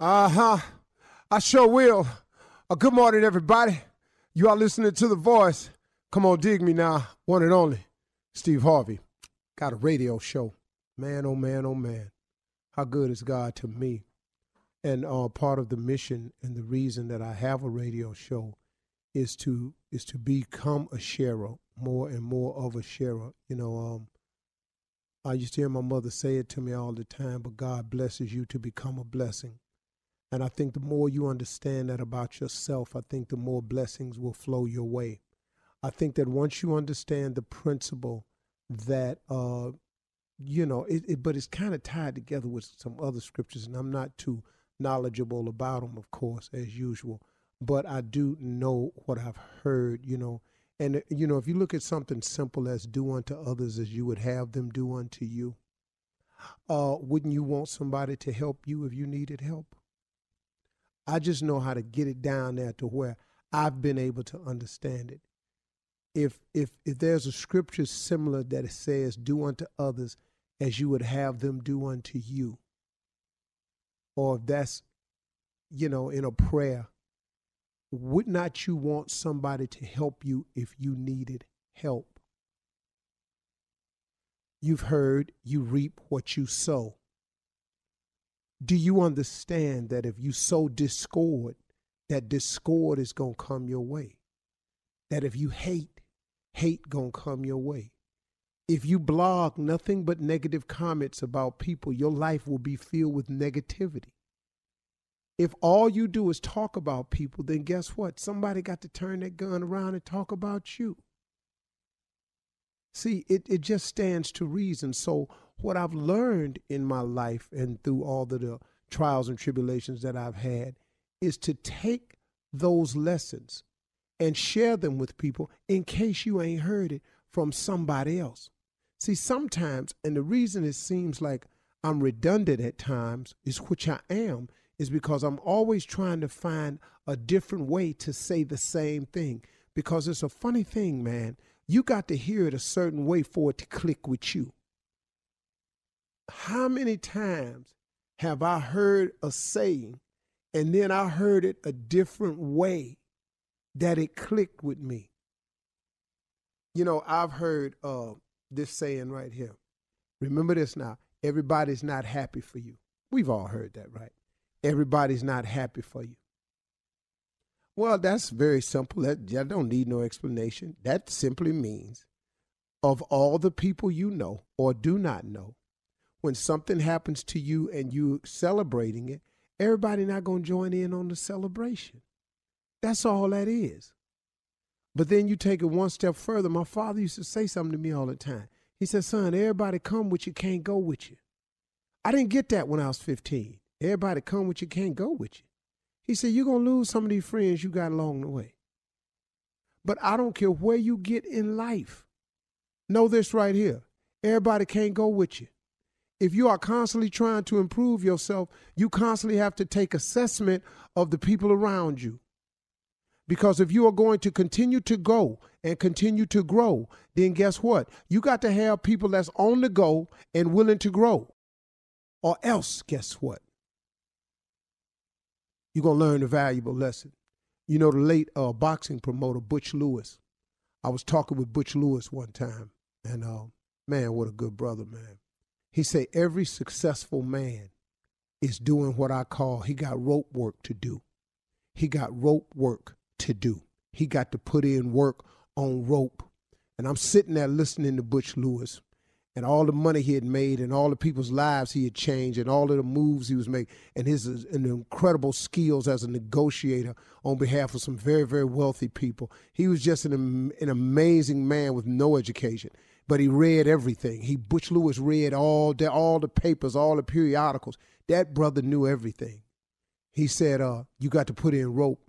Uh huh. I sure will. Uh, good morning, everybody. You are listening to The Voice. Come on, dig me now. One and only, Steve Harvey. Got a radio show. Man, oh man, oh man. How good is God to me? And uh, part of the mission and the reason that I have a radio show is to is to become a sharer, more and more of a sharer. You know, um, I used to hear my mother say it to me all the time, but God blesses you to become a blessing. And I think the more you understand that about yourself, I think the more blessings will flow your way. I think that once you understand the principle that, uh, you know, it, it but it's kind of tied together with some other scriptures, and I'm not too knowledgeable about them, of course, as usual. But I do know what I've heard, you know. And, you know, if you look at something simple as do unto others as you would have them do unto you, uh, wouldn't you want somebody to help you if you needed help? I just know how to get it down there to where I've been able to understand it. If if if there's a scripture similar that says, "Do unto others as you would have them do unto you," or if that's you know in a prayer, would not you want somebody to help you if you needed help? You've heard, you reap what you sow do you understand that if you sow discord, that discord is going to come your way? That if you hate, hate going to come your way? If you blog nothing but negative comments about people, your life will be filled with negativity. If all you do is talk about people, then guess what? Somebody got to turn that gun around and talk about you. See, it, it just stands to reason. So what I've learned in my life and through all the, the trials and tribulations that I've had is to take those lessons and share them with people in case you ain't heard it from somebody else. See, sometimes, and the reason it seems like I'm redundant at times, is which I am, is because I'm always trying to find a different way to say the same thing. Because it's a funny thing, man. You got to hear it a certain way for it to click with you how many times have I heard a saying, and then I heard it a different way that it clicked with me. You know, I've heard uh, this saying right here. Remember this now. Everybody's not happy for you. We've all heard that, right? Everybody's not happy for you. Well, that's very simple. That, I don't need no explanation. That simply means of all the people you know or do not know, when something happens to you and you celebrating it, everybody not going to join in on the celebration. That's all that is. But then you take it one step further. My father used to say something to me all the time. He said, son, everybody come with you, can't go with you. I didn't get that when I was 15. Everybody come with you, can't go with you. He said, you're going to lose some of these friends you got along the way. But I don't care where you get in life. Know this right here. Everybody can't go with you. If you are constantly trying to improve yourself, you constantly have to take assessment of the people around you. Because if you are going to continue to go and continue to grow, then guess what? You got to have people that's on the go and willing to grow. Or else, guess what? You're going to learn a valuable lesson. You know, the late uh, boxing promoter, Butch Lewis. I was talking with Butch Lewis one time, and uh, man, what a good brother, man. He said, every successful man is doing what I call, he got rope work to do. He got rope work to do. He got to put in work on rope. And I'm sitting there listening to Butch Lewis and all the money he had made and all the people's lives he had changed and all of the moves he was making and his and incredible skills as a negotiator on behalf of some very, very wealthy people. He was just an, an amazing man with no education but he read everything. He Butch Lewis read all the all the papers, all the periodicals. That brother knew everything. He said, uh, "You got to put in rope."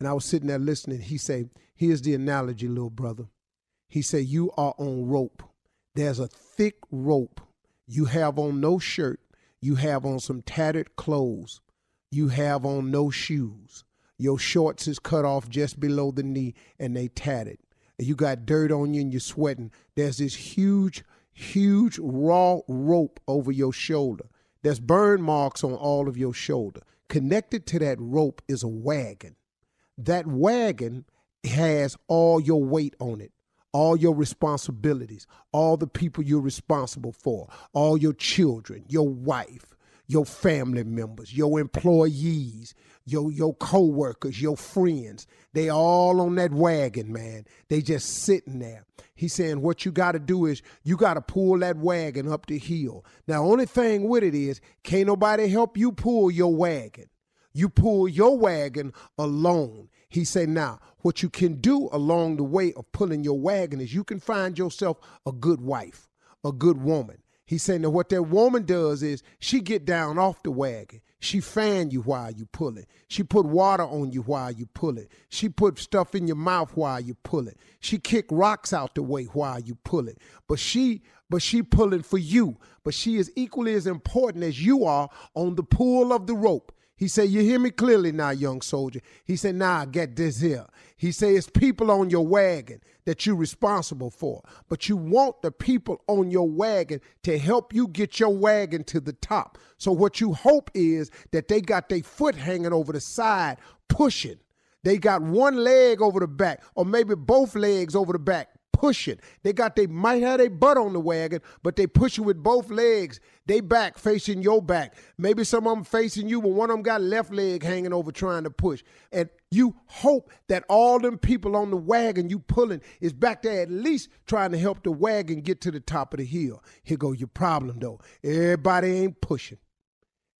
And I was sitting there listening. He said, "Here's the analogy, little brother." He said, "You are on rope. There's a thick rope. You have on no shirt. You have on some tattered clothes. You have on no shoes. Your shorts is cut off just below the knee, and they tattered and you got dirt on you and you're sweating, there's this huge, huge raw rope over your shoulder. There's burn marks on all of your shoulder. Connected to that rope is a wagon. That wagon has all your weight on it, all your responsibilities, all the people you're responsible for, all your children, your wife, your family members, your employees, your your co-workers, your friends. They all on that wagon, man. They just sitting there. He's saying what you got to do is you got to pull that wagon up the hill. Now, only thing with it is can't nobody help you pull your wagon. You pull your wagon alone. He said, now, what you can do along the way of pulling your wagon is you can find yourself a good wife, a good woman. He's saying that what that woman does is she get down off the wagon. She fan you while you pull it. She put water on you while you pull it. She put stuff in your mouth while you pull it. She kick rocks out the way while you pull it. But she but she pulling for you. But she is equally as important as you are on the pull of the rope. He said, You hear me clearly now, young soldier. He said, Now Nah, get this here. He said, It's people on your wagon that you're responsible for. But you want the people on your wagon to help you get your wagon to the top. So what you hope is that they got their foot hanging over the side, pushing. They got one leg over the back, or maybe both legs over the back, push it. They got they might have their butt on the wagon, but they push it with both legs. They back facing your back. Maybe some of them facing you, but one of them got left leg hanging over trying to push. And you hope that all them people on the wagon you pulling is back there at least trying to help the wagon get to the top of the hill. Here go your problem though. Everybody ain't pushing.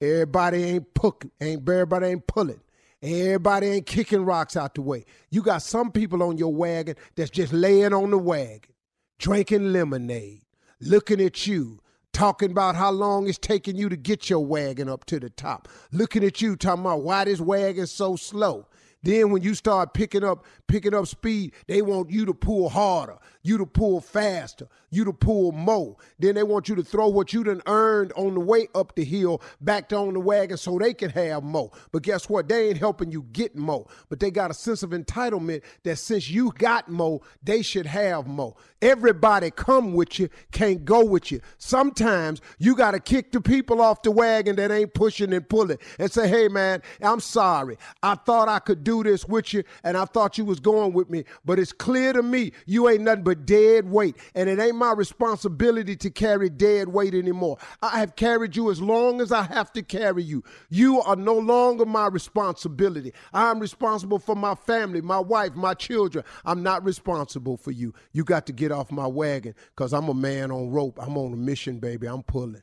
Everybody ain't puck, ain't everybody ain't pulling. Everybody ain't kicking rocks out the way. You got some people on your wagon that's just laying on the wagon, drinking lemonade, looking at you, talking about how long it's taking you to get your wagon up to the top, looking at you, talking about why this wagon's so slow. Then when you start picking up picking up speed, they want you to pull harder, you to pull faster, you to pull more. Then they want you to throw what you done earned on the way up the hill back on the wagon so they can have more. But guess what? They ain't helping you get more. But they got a sense of entitlement that since you got more, they should have more. Everybody come with you, can't go with you. Sometimes you got to kick the people off the wagon that ain't pushing and pulling and say, hey man, I'm sorry. I thought I could do this with you and I thought you was going with me, but it's clear to me you ain't nothing but dead weight. And it ain't my responsibility to carry dead weight anymore. I have carried you as long as I have to carry you. You are no longer my responsibility. I'm responsible for my family, my wife, my children. I'm not responsible for you. You got to get off my wagon because I'm a man on rope. I'm on a mission, baby. I'm pulling.